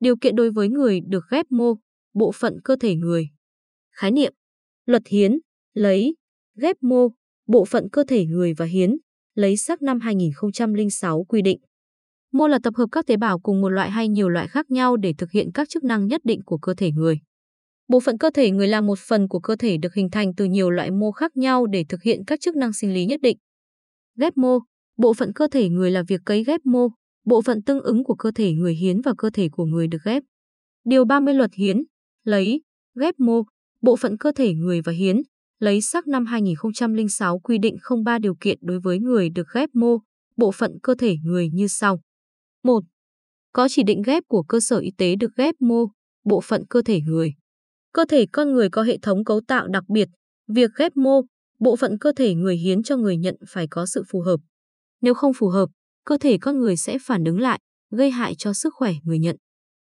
Điều kiện đối với người được ghép mô, bộ phận cơ thể người. Khái niệm. Luật hiến, lấy, ghép mô, bộ phận cơ thể người và hiến, lấy sắc năm 2006 quy định. Mô là tập hợp các tế bào cùng một loại hay nhiều loại khác nhau để thực hiện các chức năng nhất định của cơ thể người. Bộ phận cơ thể người là một phần của cơ thể được hình thành từ nhiều loại mô khác nhau để thực hiện các chức năng sinh lý nhất định. Ghép mô, bộ phận cơ thể người là việc cấy ghép mô, bộ phận tương ứng của cơ thể người hiến và cơ thể của người được ghép. Điều 30 luật hiến, lấy, ghép mô, bộ phận cơ thể người và hiến, lấy sắc năm 2006 quy định không ba điều kiện đối với người được ghép mô, bộ phận cơ thể người như sau. 1. Có chỉ định ghép của cơ sở y tế được ghép mô, bộ phận cơ thể người. Cơ thể con người có hệ thống cấu tạo đặc biệt, việc ghép mô, bộ phận cơ thể người hiến cho người nhận phải có sự phù hợp. Nếu không phù hợp, cơ thể con người sẽ phản ứng lại, gây hại cho sức khỏe người nhận.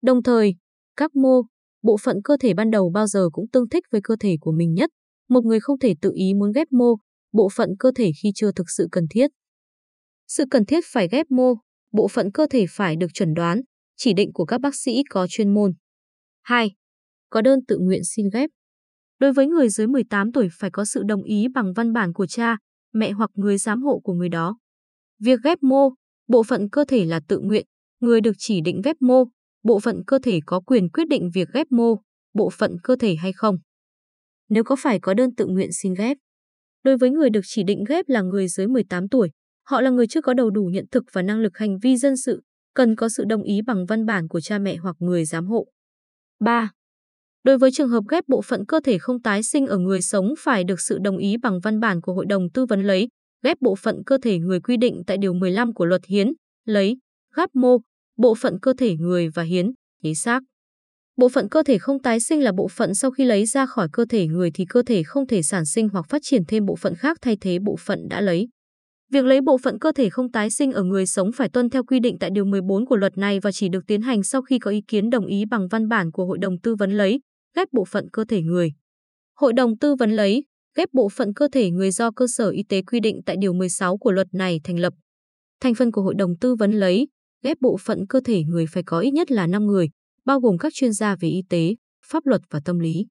Đồng thời, các mô, bộ phận cơ thể ban đầu bao giờ cũng tương thích với cơ thể của mình nhất. Một người không thể tự ý muốn ghép mô, bộ phận cơ thể khi chưa thực sự cần thiết. Sự cần thiết phải ghép mô, bộ phận cơ thể phải được chuẩn đoán, chỉ định của các bác sĩ có chuyên môn. 2. Có đơn tự nguyện xin ghép. Đối với người dưới 18 tuổi phải có sự đồng ý bằng văn bản của cha, mẹ hoặc người giám hộ của người đó. Việc ghép mô, bộ phận cơ thể là tự nguyện, người được chỉ định ghép mô, bộ phận cơ thể có quyền quyết định việc ghép mô, bộ phận cơ thể hay không. Nếu có phải có đơn tự nguyện xin ghép. Đối với người được chỉ định ghép là người dưới 18 tuổi, họ là người chưa có đầu đủ nhận thực và năng lực hành vi dân sự, cần có sự đồng ý bằng văn bản của cha mẹ hoặc người giám hộ. 3. Đối với trường hợp ghép bộ phận cơ thể không tái sinh ở người sống phải được sự đồng ý bằng văn bản của Hội đồng tư vấn lấy, ghép bộ phận cơ thể người quy định tại Điều 15 của Luật Hiến, lấy, ghép mô, bộ phận cơ thể người và hiến, hiến xác. Bộ phận cơ thể không tái sinh là bộ phận sau khi lấy ra khỏi cơ thể người thì cơ thể không thể sản sinh hoặc phát triển thêm bộ phận khác thay thế bộ phận đã lấy. Việc lấy bộ phận cơ thể không tái sinh ở người sống phải tuân theo quy định tại Điều 14 của luật này và chỉ được tiến hành sau khi có ý kiến đồng ý bằng văn bản của Hội đồng tư vấn lấy, ghép bộ phận cơ thể người. Hội đồng tư vấn lấy, ghép bộ phận cơ thể người do cơ sở y tế quy định tại Điều 16 của luật này thành lập. Thành phần của Hội đồng tư vấn lấy, ghép bộ phận cơ thể người phải có ít nhất là 5 người, bao gồm các chuyên gia về y tế, pháp luật và tâm lý.